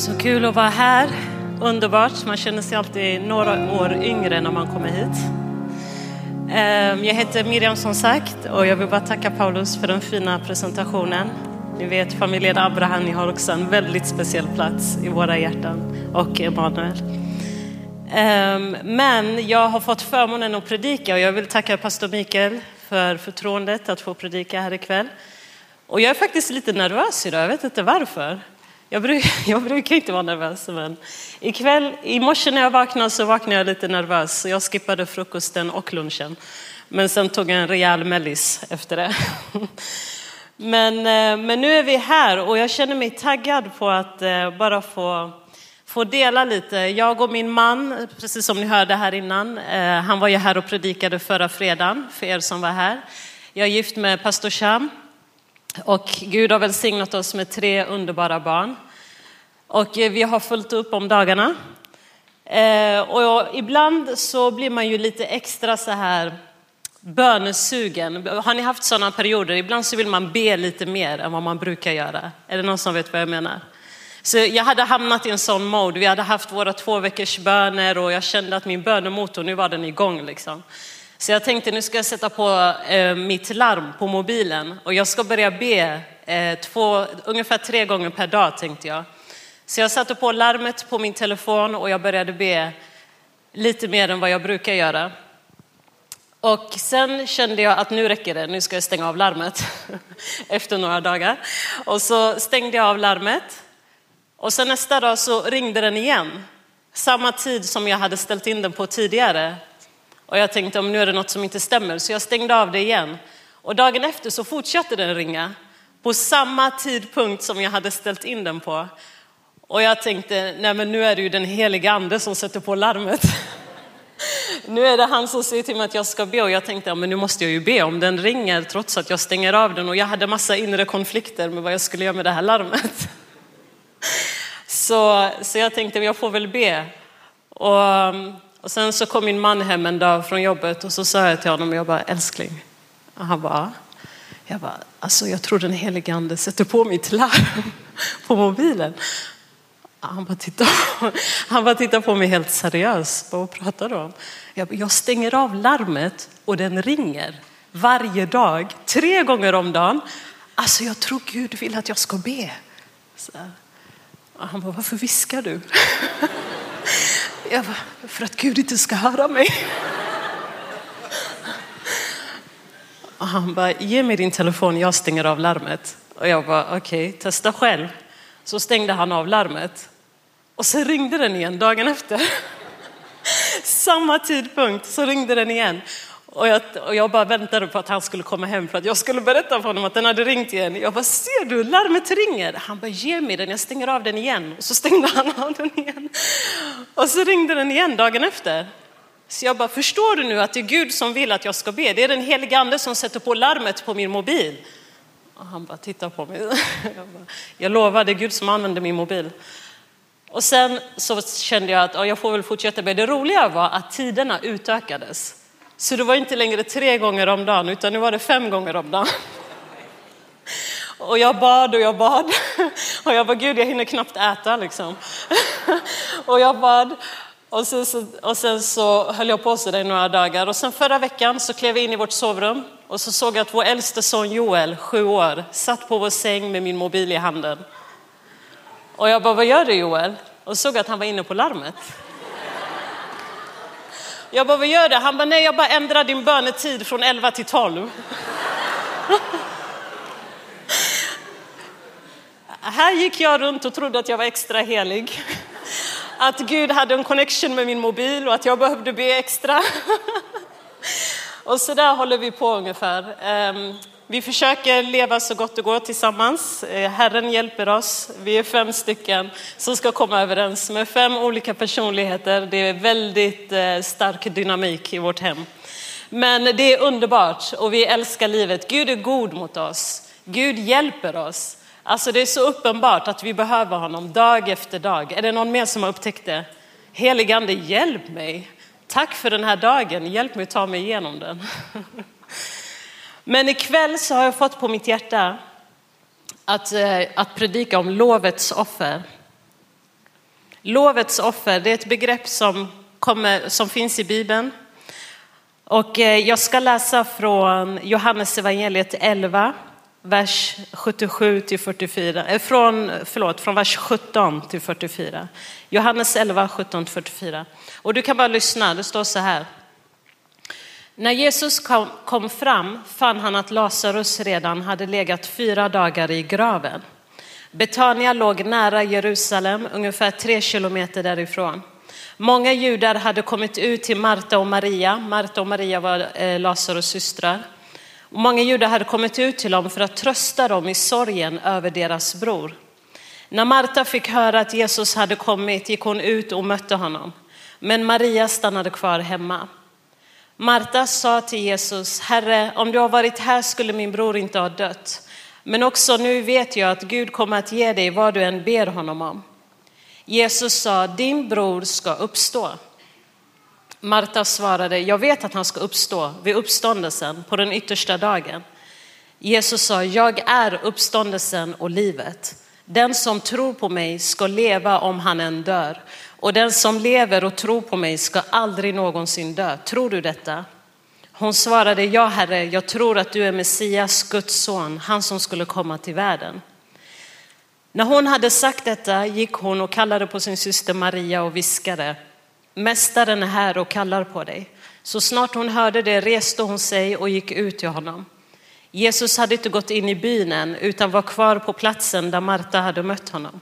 Så kul att vara här. Underbart. Man känner sig alltid några år yngre när man kommer hit. Ehm, jag heter Miriam som sagt och jag vill bara tacka Paulus för den fina presentationen. Ni vet familjen Abraham, ni har också en väldigt speciell plats i våra hjärtan och Emanuel. Ehm, men jag har fått förmånen att predika och jag vill tacka pastor Mikael för förtroendet att få predika här ikväll. Och jag är faktiskt lite nervös idag, jag vet inte varför. Jag, bruk, jag brukar inte vara nervös, men ikväll, i morse när jag vaknade så vaknade jag lite nervös. Så jag skippade frukosten och lunchen. Men sen tog jag en rejäl mellis efter det. Men, eh, men nu är vi här och jag känner mig taggad på att eh, bara få, få dela lite. Jag och min man, precis som ni hörde här innan, eh, han var ju här och predikade förra fredagen för er som var här. Jag är gift med pastor Sham och Gud har välsignat oss med tre underbara barn. Och eh, vi har fullt upp om dagarna. Eh, och ibland så blir man ju lite extra så här bönesugen. Har ni haft sådana perioder? Ibland så vill man be lite mer än vad man brukar göra. Är det någon som vet vad jag menar? Så jag hade hamnat i en sån mode. Vi hade haft våra två veckors böner och jag kände att min bönemotor, nu var den igång liksom. Så jag tänkte nu ska jag sätta på eh, mitt larm på mobilen och jag ska börja be eh, två, ungefär tre gånger per dag tänkte jag. Så jag satte på larmet på min telefon och jag började be lite mer än vad jag brukar göra. Och sen kände jag att nu räcker det, nu ska jag stänga av larmet efter några dagar. Och så stängde jag av larmet och sen nästa dag så ringde den igen. Samma tid som jag hade ställt in den på tidigare. Och jag tänkte om nu är det något som inte stämmer så jag stängde av det igen. Och dagen efter så fortsatte den ringa på samma tidpunkt som jag hade ställt in den på. Och jag tänkte, nej men nu är det ju den heliga ande som sätter på larmet. nu är det han som säger till mig att jag ska be och jag tänkte, ja, men nu måste jag ju be om den ringer trots att jag stänger av den och jag hade massa inre konflikter med vad jag skulle göra med det här larmet. så, så jag tänkte, jag får väl be. Och, och sen så kom min man hem en dag från jobbet och så sa jag till honom, jag bara, älskling. Och han bara, jag bara, alltså jag tror den helige ande sätter på mitt larm på mobilen. Han bara tittar på, han bara tittar på mig helt seriöst. Vad pratar du om? Jag, jag stänger av larmet och den ringer varje dag, tre gånger om dagen. Alltså jag tror Gud vill att jag ska be. Så. Han bara, varför viskar du? Jag bara, för att Gud inte ska höra mig. Och han bara, ge mig din telefon, jag stänger av larmet. Och jag bara, okej, okay, testa själv. Så stängde han av larmet. Och så ringde den igen dagen efter. Samma tidpunkt så ringde den igen. Och jag, och jag bara väntade på att han skulle komma hem för att jag skulle berätta för honom att den hade ringt igen. Jag bara, ser du, larmet ringer. Han bara, ge mig den, jag stänger av den igen. Och så stängde han av den igen. Och så ringde den igen dagen efter. Så jag bara, förstår du nu att det är Gud som vill att jag ska be? Det är den helige ande som sätter på larmet på min mobil. Och han bara tittar på mig. Jag, bara, jag lovar, det är Gud som använder min mobil. Och sen så kände jag att ja, jag får väl fortsätta be. Det roliga var att tiderna utökades. Så det var inte längre tre gånger om dagen utan nu var det fem gånger om dagen. Och jag bad och jag bad. Och jag bara, Gud jag hinner knappt äta liksom. Och jag bad. Och sen, så, och sen så höll jag på så i några dagar. Och sen förra veckan så klev jag in i vårt sovrum och så såg jag att vår äldste son Joel, sju år, satt på vår säng med min mobil i handen. Och jag bara, vad gör du Joel? Och såg att han var inne på larmet. Jag bara, vad gör du? Han bara, nej jag bara ändrar din bönetid från 11 till 12. Här gick jag runt och trodde att jag var extra helig. Att Gud hade en connection med min mobil och att jag behövde be extra. Och så där håller vi på ungefär. Ehm, vi försöker leva så gott det går tillsammans. Eh, Herren hjälper oss. Vi är fem stycken som ska komma överens med fem olika personligheter. Det är väldigt eh, stark dynamik i vårt hem. Men det är underbart och vi älskar livet. Gud är god mot oss. Gud hjälper oss. Alltså det är så uppenbart att vi behöver honom dag efter dag. Är det någon mer som har upptäckt det? Heligande, hjälp mig. Tack för den här dagen. Hjälp mig att ta mig igenom den. Men ikväll så har jag fått på mitt hjärta att, eh, att predika om lovets offer. Lovets offer, det är ett begrepp som, kommer, som finns i Bibeln. Och eh, jag ska läsa från Johannes evangeliet 11, vers 77 till 44, eh, från, förlåt, från vers 17 till 44. Johannes 11, 17 till 44. Och du kan bara lyssna, det står så här. När Jesus kom, fram fann han att Lazarus redan hade legat fyra dagar i graven. Betania låg nära Jerusalem, ungefär tre kilometer därifrån. Många judar hade kommit ut till Marta och Maria. Marta och Maria var eh, Lazarus systrar. Många judar hade kommit ut till dem för att trösta dem i sorgen över deras bror. När Marta fick höra att Jesus hade kommit gick hon ut och mötte honom. Men Maria stannade kvar hemma. Marta sa till Jesus, Herre, om du har varit här skulle min bror inte ha dött. Men också nu vet jag att Gud kommer att ge dig vad du än ber honom om. Jesus sa, din bror ska uppstå. Marta svarade, jag vet att han ska uppstå vid uppståndelsen på den yttersta dagen. Jesus sa, jag är uppståndelsen och livet. Den som tror på mig ska leva om han än dör. Och den som lever och tror på mig ska aldrig någonsin dö. Tror du detta? Hon svarade, ja herre, jag tror att du är Messias, Guds son, han som skulle komma till världen. När hon hade sagt detta gick hon och kallade på sin syster Maria och viskade, Mästaren är här och kallar på dig. Så snart hon hörde det reste hon sig och gick ut till honom. Jesus hade inte gått in i byn än, utan var kvar på platsen där Marta hade mött honom.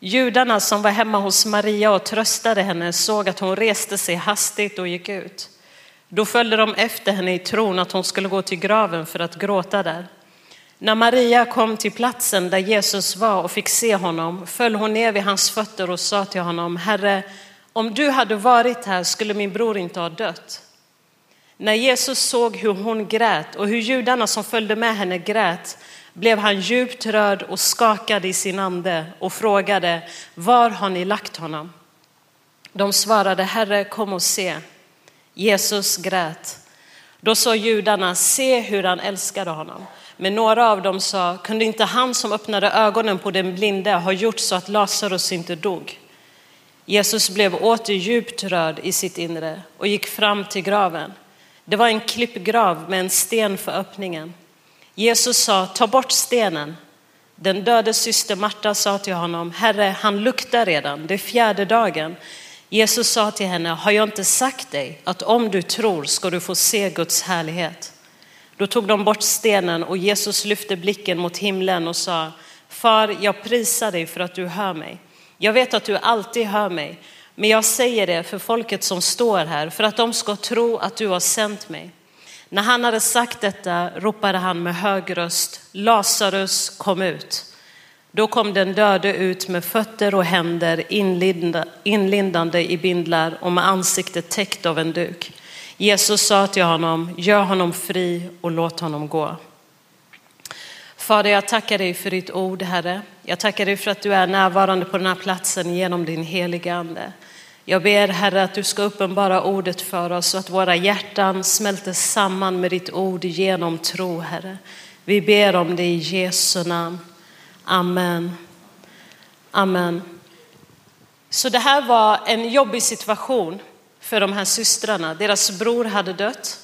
Judarna som var hemma hos Maria och tröstade henne såg att hon reste sig hastigt och gick ut. Då följde de efter henne i tron att hon skulle gå till graven för att gråta där. När Maria kom till platsen där Jesus var och fick se honom föll hon ner vid hans fötter och sa till honom, Herre, om du hade varit här skulle min bror inte ha dött. När Jesus såg hur hon grät och hur judarna som följde med henne grät blev han djupt rörd och skakade i sin ande och frågade, var har ni lagt honom? De svarade, Herre, kom och se. Jesus grät. Då sa judarna, se hur han älskade honom. Men några av dem sa, kunde inte han som öppnade ögonen på den blinde ha gjort så att Lazarus inte dog? Jesus blev åter djupt rörd i sitt inre och gick fram till graven. Det var en klippgrav med en sten för öppningen. Jesus sa, ta bort stenen. Den döde syster Marta sa till honom, Herre, han luktar redan, det är fjärde dagen. Jesus sa till henne, har jag inte sagt dig att om du tror ska du få se Guds härlighet? Då tog de bort stenen och Jesus lyfte blicken mot himlen och sa, Far, jag prisar dig för att du hör mig. Jag vet att du alltid hör mig, men jag säger det för folket som står här, för att de ska tro att du har sänt mig. När han hade sagt detta ropade han med hög röst, Lazarus kom ut. Då kom den döde ut med fötter och händer inlindande i bindlar och med ansiktet täckt av en duk. Jesus sa till honom, gör honom fri och låt honom gå. Fader, jag tackar dig för ditt ord, Herre. Jag tackar dig för att du är närvarande på den här platsen genom din heliga Ande. Jag ber Herre att du ska uppenbara ordet för oss så att våra hjärtan smälter samman med ditt ord genom tro, Herre. Vi ber om det i Jesu namn. Amen. Amen. Så det här var en jobbig situation för de här systrarna. Deras bror hade dött.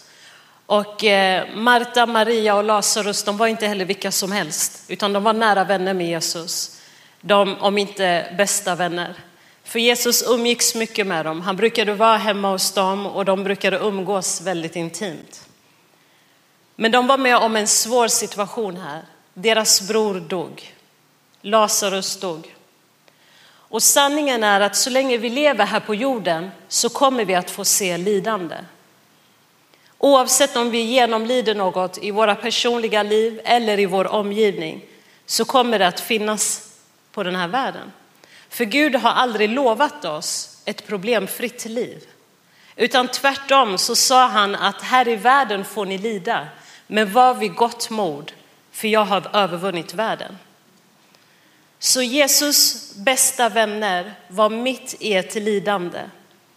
Och eh, Marta, Maria och Lazarus, de var inte heller vilka som helst, utan de var nära vänner med Jesus. De, om inte bästa vänner. För Jesus umgicks mycket med dem. Han brukade vara hemma hos dem och de brukade umgås väldigt intimt. Men de var med om en svår situation här. Deras bror dog. Lazarus dog. Och sanningen är att så länge vi lever här på jorden så kommer vi att få se lidande. Oavsett om vi genomlider något i våra personliga liv eller i vår omgivning så kommer det att finnas på den här världen. För Gud har aldrig lovat oss ett problemfritt liv. Utan tvärtom så sa han att här i världen får ni lida, men var vid gott mod, för jag har övervunnit världen. Så Jesus bästa vänner var mitt i ett lidande.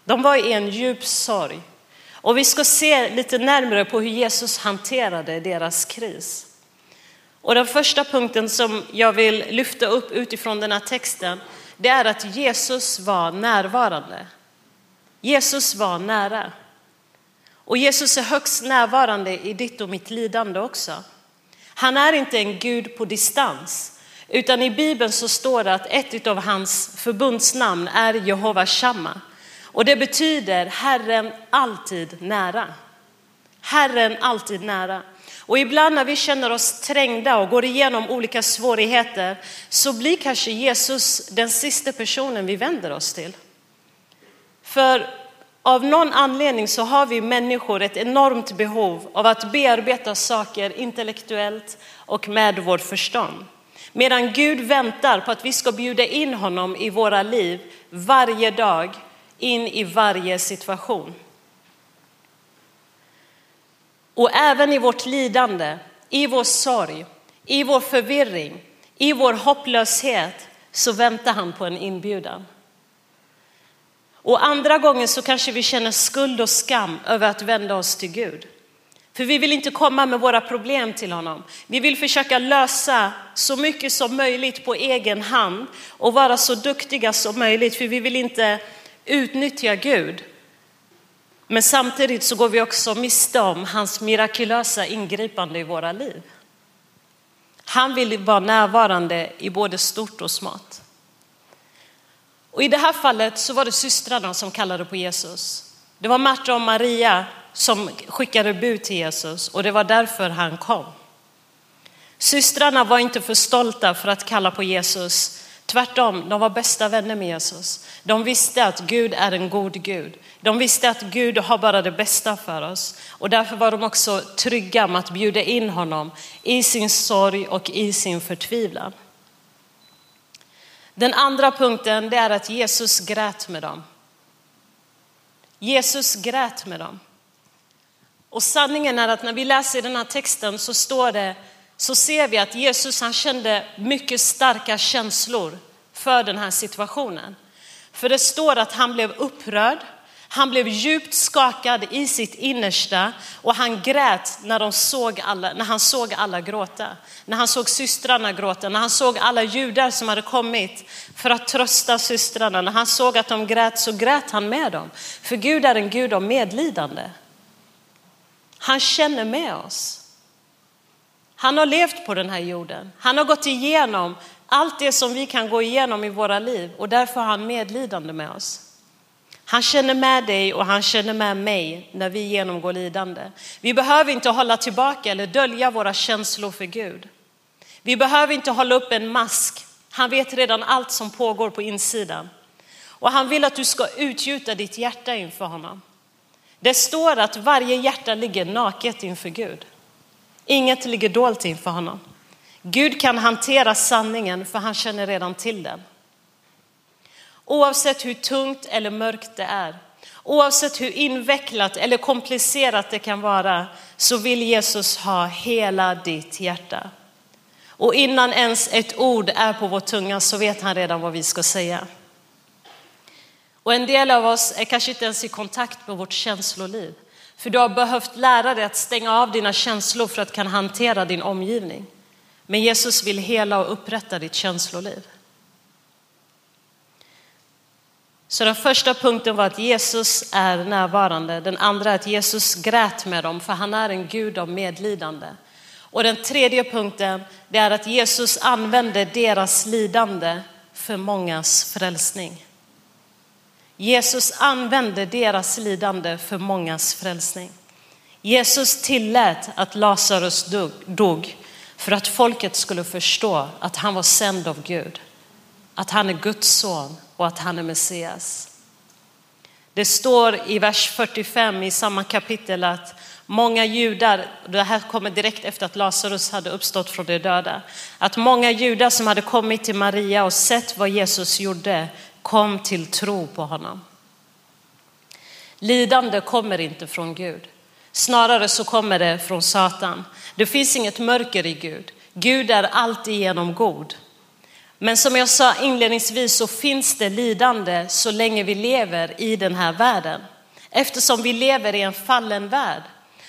De var i en djup sorg. Och vi ska se lite närmare på hur Jesus hanterade deras kris. Och den första punkten som jag vill lyfta upp utifrån den här texten det är att Jesus var närvarande. Jesus var nära. Och Jesus är högst närvarande i ditt och mitt lidande också. Han är inte en Gud på distans, utan i Bibeln så står det att ett av hans förbundsnamn är Jehova Shamma. Och det betyder Herren alltid nära. Herren alltid nära. Och ibland när vi känner oss trängda och går igenom olika svårigheter så blir kanske Jesus den sista personen vi vänder oss till. För av någon anledning så har vi människor ett enormt behov av att bearbeta saker intellektuellt och med vårt förstånd. Medan Gud väntar på att vi ska bjuda in honom i våra liv varje dag, in i varje situation. Och även i vårt lidande, i vår sorg, i vår förvirring, i vår hopplöshet så väntar han på en inbjudan. Och andra gånger så kanske vi känner skuld och skam över att vända oss till Gud. För vi vill inte komma med våra problem till honom. Vi vill försöka lösa så mycket som möjligt på egen hand och vara så duktiga som möjligt för vi vill inte utnyttja Gud. Men samtidigt så går vi också miste om hans mirakulösa ingripande i våra liv. Han vill vara närvarande i både stort och smått. Och i det här fallet så var det systrarna som kallade på Jesus. Det var Marta och Maria som skickade bud till Jesus och det var därför han kom. Systrarna var inte för stolta för att kalla på Jesus. Tvärtom, de var bästa vänner med Jesus. De visste att Gud är en god Gud. De visste att Gud har bara det bästa för oss och därför var de också trygga med att bjuda in honom i sin sorg och i sin förtvivlan. Den andra punkten det är att Jesus grät med dem. Jesus grät med dem. Och sanningen är att när vi läser den här texten så står det, så ser vi att Jesus han kände mycket starka känslor för den här situationen. För det står att han blev upprörd, han blev djupt skakad i sitt innersta och han grät när, de såg alla, när han såg alla gråta. När han såg systrarna gråta, när han såg alla judar som hade kommit för att trösta systrarna. När han såg att de grät så grät han med dem. För Gud är en Gud av medlidande. Han känner med oss. Han har levt på den här jorden. Han har gått igenom allt det som vi kan gå igenom i våra liv och därför har han medlidande med oss. Han känner med dig och han känner med mig när vi genomgår lidande. Vi behöver inte hålla tillbaka eller dölja våra känslor för Gud. Vi behöver inte hålla upp en mask. Han vet redan allt som pågår på insidan. Och han vill att du ska utgjuta ditt hjärta inför honom. Det står att varje hjärta ligger naket inför Gud. Inget ligger dolt inför honom. Gud kan hantera sanningen för han känner redan till den. Oavsett hur tungt eller mörkt det är, oavsett hur invecklat eller komplicerat det kan vara, så vill Jesus ha hela ditt hjärta. Och innan ens ett ord är på vår tunga så vet han redan vad vi ska säga. Och en del av oss är kanske inte ens i kontakt med vårt känsloliv. För du har behövt lära dig att stänga av dina känslor för att kunna hantera din omgivning. Men Jesus vill hela och upprätta ditt känsloliv. Så den första punkten var att Jesus är närvarande. Den andra är att Jesus grät med dem för han är en Gud av medlidande. Och den tredje punkten det är att Jesus använde deras lidande för mångas frälsning. Jesus använde deras lidande för mångas frälsning. Jesus tillät att Lazarus dog för att folket skulle förstå att han var sänd av Gud, att han är Guds son och att han är Messias. Det står i vers 45 i samma kapitel att många judar, det här kommer direkt efter att Lazarus hade uppstått från de döda, att många judar som hade kommit till Maria och sett vad Jesus gjorde kom till tro på honom. Lidande kommer inte från Gud. Snarare så kommer det från Satan. Det finns inget mörker i Gud. Gud är alltigenom god. Men som jag sa inledningsvis så finns det lidande så länge vi lever i den här världen. Eftersom vi lever i en fallen värld.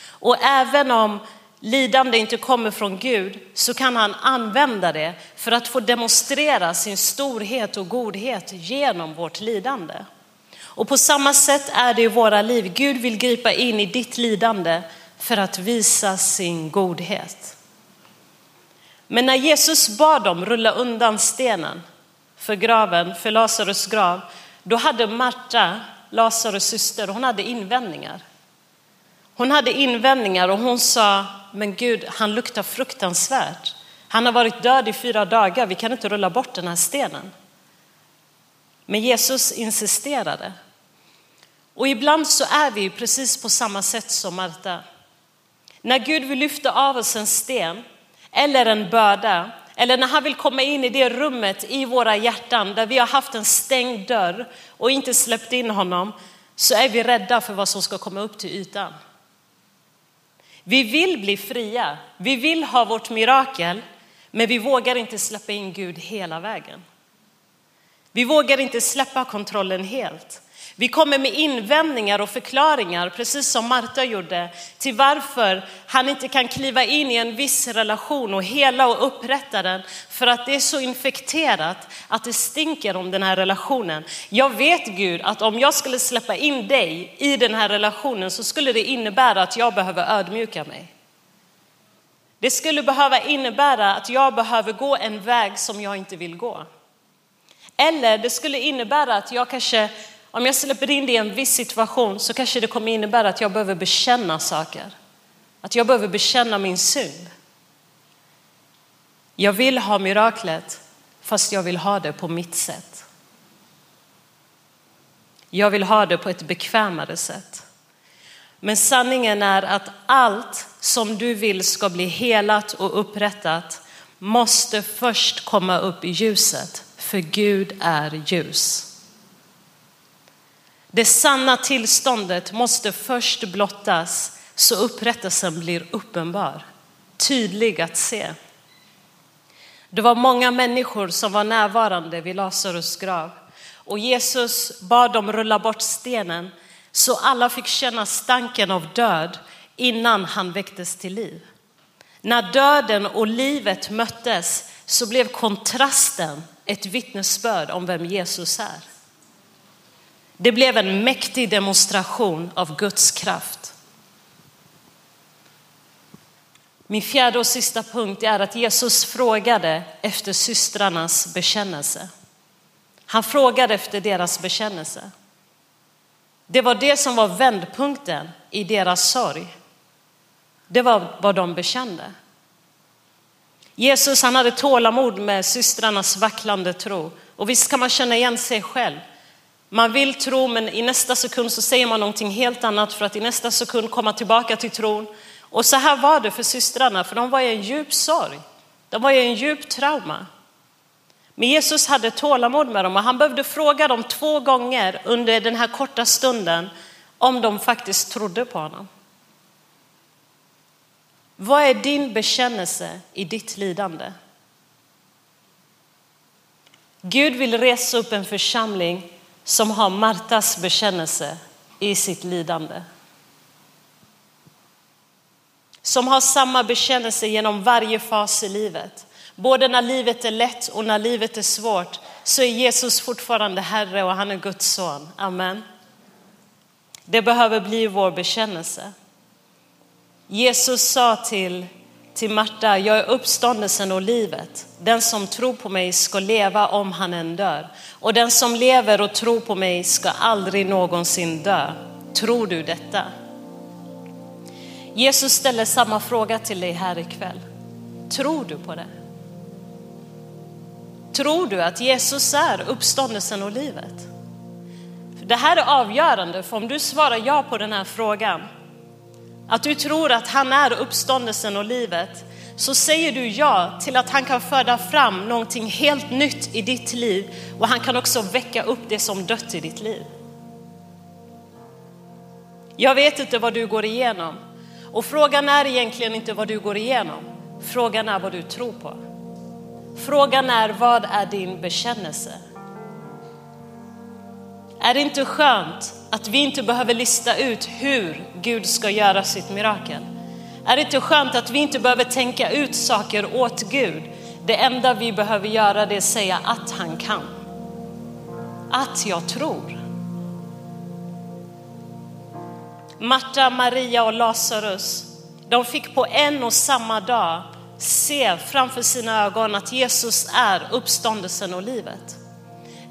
Och även om lidande inte kommer från Gud så kan han använda det för att få demonstrera sin storhet och godhet genom vårt lidande. Och på samma sätt är det i våra liv. Gud vill gripa in i ditt lidande för att visa sin godhet. Men när Jesus bad dem rulla undan stenen för graven, för Lazarus grav, då hade Marta, Lazarus syster, hon hade invändningar. Hon hade invändningar och hon sa, men Gud, han luktar fruktansvärt. Han har varit död i fyra dagar, vi kan inte rulla bort den här stenen. Men Jesus insisterade. Och ibland så är vi precis på samma sätt som Marta. När Gud vill lyfta av oss en sten eller en börda eller när han vill komma in i det rummet i våra hjärtan där vi har haft en stängd dörr och inte släppt in honom så är vi rädda för vad som ska komma upp till ytan. Vi vill bli fria, vi vill ha vårt mirakel, men vi vågar inte släppa in Gud hela vägen. Vi vågar inte släppa kontrollen helt. Vi kommer med invändningar och förklaringar, precis som Marta gjorde, till varför han inte kan kliva in i en viss relation och hela och upprätta den, för att det är så infekterat att det stinker om den här relationen. Jag vet Gud att om jag skulle släppa in dig i den här relationen så skulle det innebära att jag behöver ödmjuka mig. Det skulle behöva innebära att jag behöver gå en väg som jag inte vill gå. Eller det skulle innebära att jag kanske om jag släpper in det i en viss situation så kanske det kommer innebära att jag behöver bekänna saker. Att jag behöver bekänna min synd. Jag vill ha miraklet fast jag vill ha det på mitt sätt. Jag vill ha det på ett bekvämare sätt. Men sanningen är att allt som du vill ska bli helat och upprättat måste först komma upp i ljuset, för Gud är ljus. Det sanna tillståndet måste först blottas så upprättelsen blir uppenbar, tydlig att se. Det var många människor som var närvarande vid Lazarus grav och Jesus bad dem rulla bort stenen så alla fick känna stanken av död innan han väcktes till liv. När döden och livet möttes så blev kontrasten ett vittnesbörd om vem Jesus är. Det blev en mäktig demonstration av Guds kraft. Min fjärde och sista punkt är att Jesus frågade efter systrarnas bekännelse. Han frågade efter deras bekännelse. Det var det som var vändpunkten i deras sorg. Det var vad de bekände. Jesus han hade tålamod med systrarnas vacklande tro. Och visst kan man känna igen sig själv. Man vill tro men i nästa sekund så säger man någonting helt annat för att i nästa sekund komma tillbaka till tron. Och så här var det för systrarna, för de var i en djup sorg. De var i en djup trauma. Men Jesus hade tålamod med dem och han behövde fråga dem två gånger under den här korta stunden om de faktiskt trodde på honom. Vad är din bekännelse i ditt lidande? Gud vill resa upp en församling som har Martas bekännelse i sitt lidande. Som har samma bekännelse genom varje fas i livet. Både när livet är lätt och när livet är svårt så är Jesus fortfarande Herre och han är Guds son. Amen. Det behöver bli vår bekännelse. Jesus sa till till Marta, jag är uppståndelsen och livet. Den som tror på mig ska leva om han än dör. Och den som lever och tror på mig ska aldrig någonsin dö. Tror du detta? Jesus ställer samma fråga till dig här ikväll. Tror du på det? Tror du att Jesus är uppståndelsen och livet? Det här är avgörande, för om du svarar ja på den här frågan att du tror att han är uppståndelsen och livet, så säger du ja till att han kan föda fram någonting helt nytt i ditt liv och han kan också väcka upp det som dött i ditt liv. Jag vet inte vad du går igenom och frågan är egentligen inte vad du går igenom. Frågan är vad du tror på. Frågan är vad är din bekännelse? Är det inte skönt att vi inte behöver lista ut hur Gud ska göra sitt mirakel? Är det inte skönt att vi inte behöver tänka ut saker åt Gud? Det enda vi behöver göra det är säga att han kan. Att jag tror. Marta, Maria och Lazarus, de fick på en och samma dag se framför sina ögon att Jesus är uppståndelsen och livet.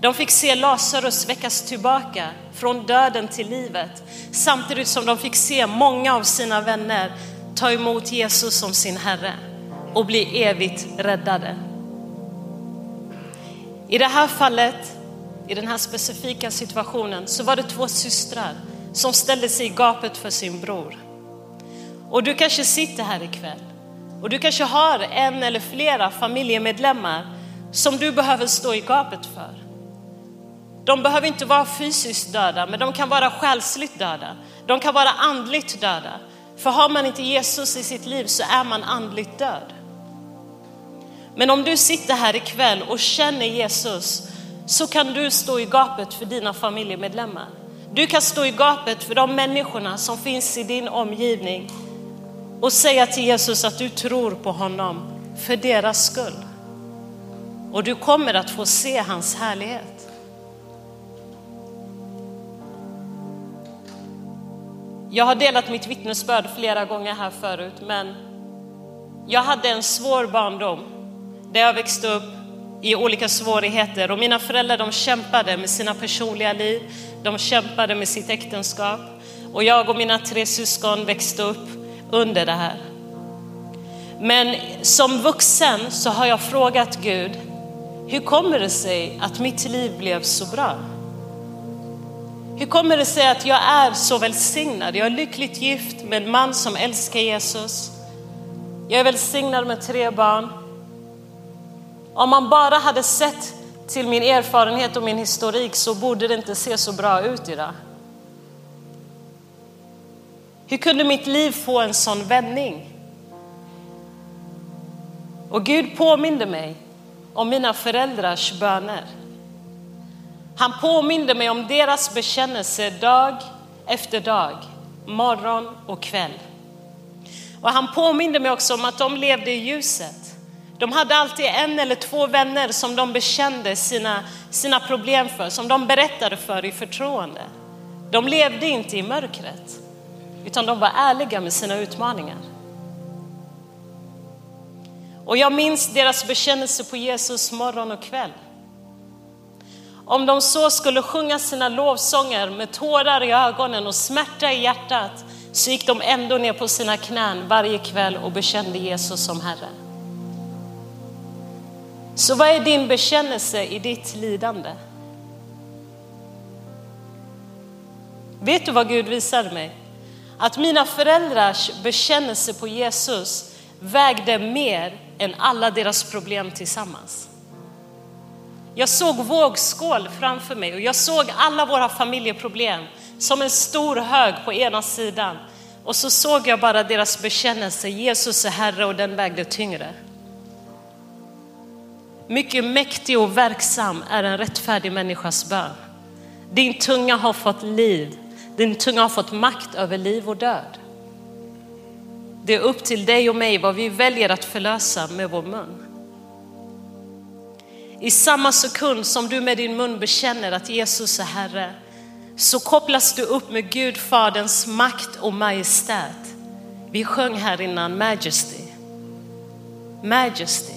De fick se Lazarus väckas tillbaka från döden till livet samtidigt som de fick se många av sina vänner ta emot Jesus som sin Herre och bli evigt räddade. I det här fallet, i den här specifika situationen, så var det två systrar som ställde sig i gapet för sin bror. Och du kanske sitter här ikväll och du kanske har en eller flera familjemedlemmar som du behöver stå i gapet för. De behöver inte vara fysiskt döda, men de kan vara själsligt döda. De kan vara andligt döda. För har man inte Jesus i sitt liv så är man andligt död. Men om du sitter här ikväll och känner Jesus så kan du stå i gapet för dina familjemedlemmar. Du kan stå i gapet för de människorna som finns i din omgivning och säga till Jesus att du tror på honom för deras skull. Och du kommer att få se hans härlighet. Jag har delat mitt vittnesbörd flera gånger här förut, men jag hade en svår barndom där jag växte upp i olika svårigheter och mina föräldrar de kämpade med sina personliga liv, de kämpade med sitt äktenskap och jag och mina tre syskon växte upp under det här. Men som vuxen så har jag frågat Gud, hur kommer det sig att mitt liv blev så bra? Hur kommer det sig att jag är så välsignad? Jag är lyckligt gift med en man som älskar Jesus. Jag är välsignad med tre barn. Om man bara hade sett till min erfarenhet och min historik så borde det inte se så bra ut idag. Hur kunde mitt liv få en sån vändning? Och Gud påminde mig om mina föräldrars böner. Han påminde mig om deras bekännelse dag efter dag, morgon och kväll. Och han påminde mig också om att de levde i ljuset. De hade alltid en eller två vänner som de bekände sina, sina problem för, som de berättade för i förtroende. De levde inte i mörkret, utan de var ärliga med sina utmaningar. Och jag minns deras bekännelse på Jesus morgon och kväll. Om de så skulle sjunga sina lovsånger med tårar i ögonen och smärta i hjärtat så gick de ändå ner på sina knän varje kväll och bekände Jesus som Herre. Så vad är din bekännelse i ditt lidande? Vet du vad Gud visade mig? Att mina föräldrars bekännelse på Jesus vägde mer än alla deras problem tillsammans. Jag såg vågskål framför mig och jag såg alla våra familjeproblem som en stor hög på ena sidan. Och så såg jag bara deras bekännelse, Jesus är Herre och den vägde tyngre. Mycket mäktig och verksam är en rättfärdig människas bön. Din tunga har fått liv, din tunga har fått makt över liv och död. Det är upp till dig och mig vad vi väljer att förlösa med vår mun. I samma sekund som du med din mun bekänner att Jesus är Herre så kopplas du upp med Gud Faderns makt och majestät. Vi sjöng här innan Majesty. Majesty.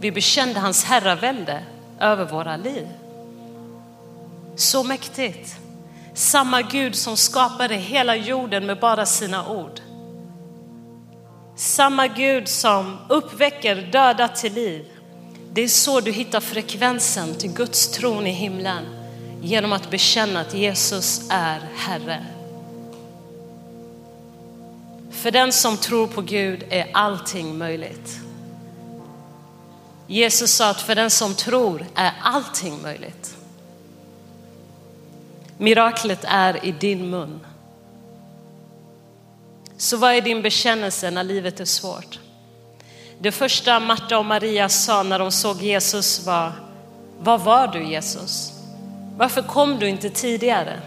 Vi bekände hans herravälde över våra liv. Så mäktigt. Samma Gud som skapade hela jorden med bara sina ord. Samma Gud som uppväcker döda till liv det är så du hittar frekvensen till Guds tron i himlen genom att bekänna att Jesus är Herre. För den som tror på Gud är allting möjligt. Jesus sa att för den som tror är allting möjligt. Miraklet är i din mun. Så vad är din bekännelse när livet är svårt? Det första Marta och Maria sa när de såg Jesus var, var var du Jesus? Varför kom du inte tidigare?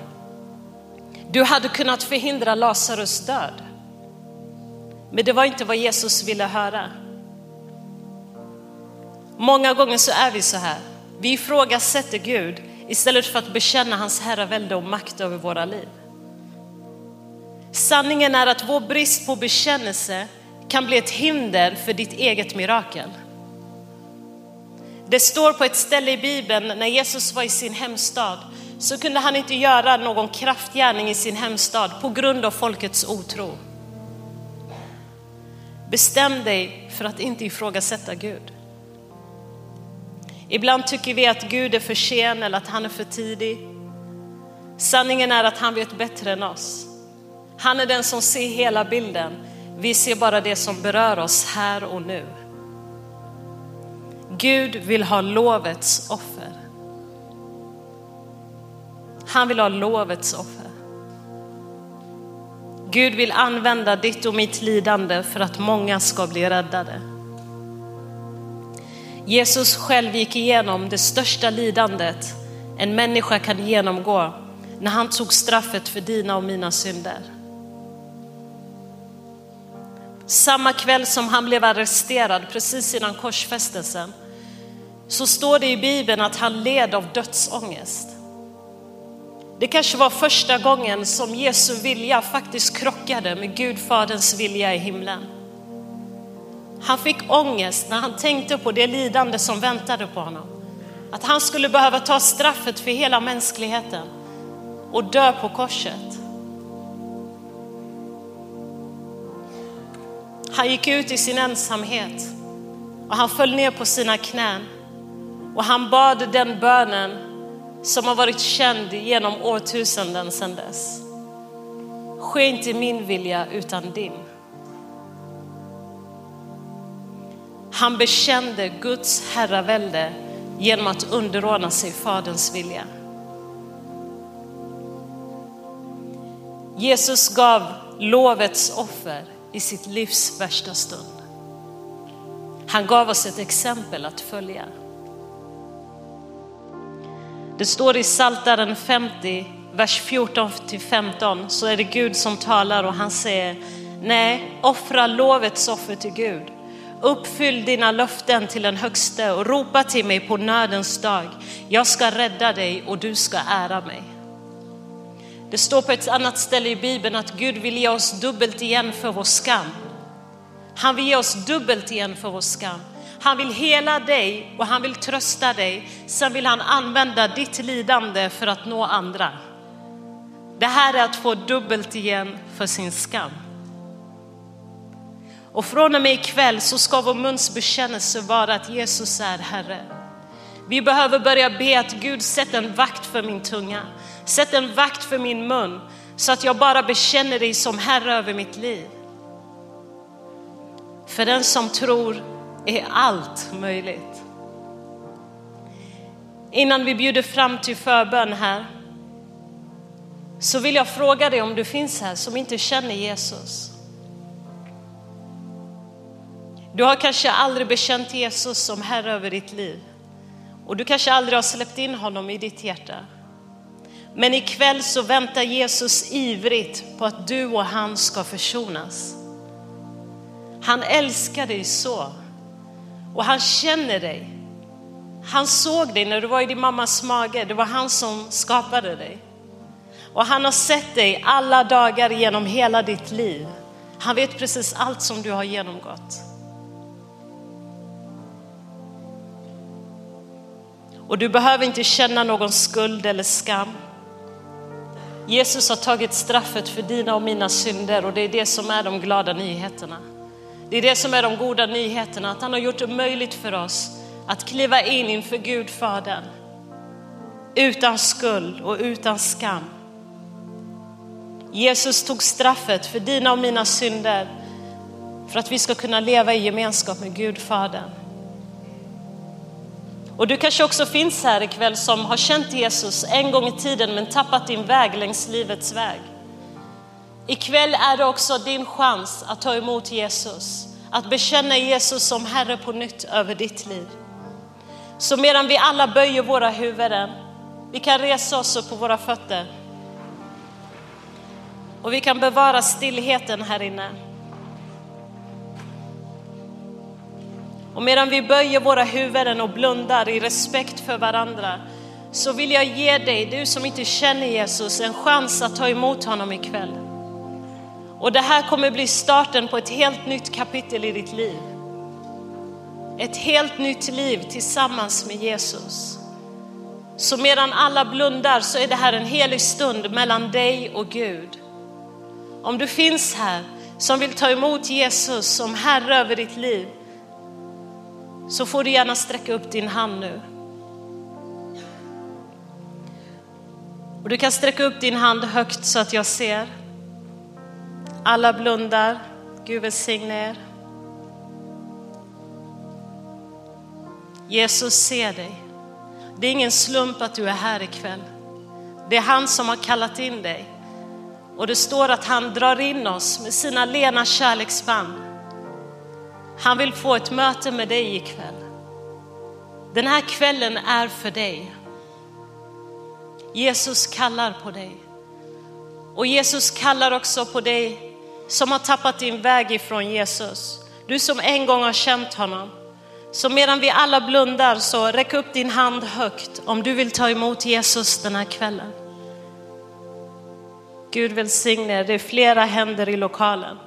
Du hade kunnat förhindra Lazarus död. Men det var inte vad Jesus ville höra. Många gånger så är vi så här. Vi ifrågasätter Gud istället för att bekänna hans herravälde och makt över våra liv. Sanningen är att vår brist på bekännelse kan bli ett hinder för ditt eget mirakel. Det står på ett ställe i Bibeln när Jesus var i sin hemstad så kunde han inte göra någon kraftgärning i sin hemstad på grund av folkets otro. Bestäm dig för att inte ifrågasätta Gud. Ibland tycker vi att Gud är för sen eller att han är för tidig. Sanningen är att han vet bättre än oss. Han är den som ser hela bilden. Vi ser bara det som berör oss här och nu. Gud vill ha lovets offer. Han vill ha lovets offer. Gud vill använda ditt och mitt lidande för att många ska bli räddade. Jesus själv gick igenom det största lidandet en människa kan genomgå när han tog straffet för dina och mina synder. Samma kväll som han blev arresterad, precis innan korsfästelsen, så står det i Bibeln att han led av dödsångest. Det kanske var första gången som Jesu vilja faktiskt krockade med Gud Faderns vilja i himlen. Han fick ångest när han tänkte på det lidande som väntade på honom. Att han skulle behöva ta straffet för hela mänskligheten och dö på korset. Han gick ut i sin ensamhet och han föll ner på sina knän och han bad den bönen som har varit känd genom årtusenden sedan dess. Ske inte min vilja utan din. Han bekände Guds herravälde genom att underordna sig Faderns vilja. Jesus gav lovets offer i sitt livs värsta stund. Han gav oss ett exempel att följa. Det står i Saltaren 50, vers 14 till 15, så är det Gud som talar och han säger, nej, offra lovets offer till Gud. Uppfyll dina löften till den högste och ropa till mig på nödens dag. Jag ska rädda dig och du ska ära mig. Det står på ett annat ställe i Bibeln att Gud vill ge oss dubbelt igen för vår skam. Han vill ge oss dubbelt igen för vår skam. Han vill hela dig och han vill trösta dig. Sen vill han använda ditt lidande för att nå andra. Det här är att få dubbelt igen för sin skam. Och från och med ikväll så ska vår muns bekännelse vara att Jesus är Herre. Vi behöver börja be att Gud sätt en vakt för min tunga. Sätt en vakt för min mun så att jag bara bekänner dig som Herre över mitt liv. För den som tror är allt möjligt. Innan vi bjuder fram till förbön här så vill jag fråga dig om du finns här som inte känner Jesus. Du har kanske aldrig bekänt Jesus som Herre över ditt liv och du kanske aldrig har släppt in honom i ditt hjärta. Men ikväll så väntar Jesus ivrigt på att du och han ska försonas. Han älskar dig så och han känner dig. Han såg dig när du var i din mammas mage. Det var han som skapade dig. Och han har sett dig alla dagar genom hela ditt liv. Han vet precis allt som du har genomgått. Och du behöver inte känna någon skuld eller skam. Jesus har tagit straffet för dina och mina synder och det är det som är de glada nyheterna. Det är det som är de goda nyheterna, att han har gjort det möjligt för oss att kliva in inför Gud Fadern utan skuld och utan skam. Jesus tog straffet för dina och mina synder för att vi ska kunna leva i gemenskap med Gud Fadern. Och du kanske också finns här ikväll som har känt Jesus en gång i tiden men tappat din väg längs livets väg. Ikväll är det också din chans att ta emot Jesus, att bekänna Jesus som Herre på nytt över ditt liv. Så medan vi alla böjer våra huvuden, vi kan resa oss upp på våra fötter och vi kan bevara stillheten här inne. Och medan vi böjer våra huvuden och blundar i respekt för varandra så vill jag ge dig, du som inte känner Jesus, en chans att ta emot honom ikväll. Och det här kommer bli starten på ett helt nytt kapitel i ditt liv. Ett helt nytt liv tillsammans med Jesus. Så medan alla blundar så är det här en helig stund mellan dig och Gud. Om du finns här som vill ta emot Jesus som Herre över ditt liv så får du gärna sträcka upp din hand nu. Och du kan sträcka upp din hand högt så att jag ser. Alla blundar. Gud välsigne er. Jesus ser dig. Det är ingen slump att du är här ikväll. Det är han som har kallat in dig. Och det står att han drar in oss med sina lena kärleksband. Han vill få ett möte med dig ikväll. Den här kvällen är för dig. Jesus kallar på dig. Och Jesus kallar också på dig som har tappat din väg ifrån Jesus. Du som en gång har känt honom. Så medan vi alla blundar så räck upp din hand högt om du vill ta emot Jesus den här kvällen. Gud välsigne er, det är flera händer i lokalen.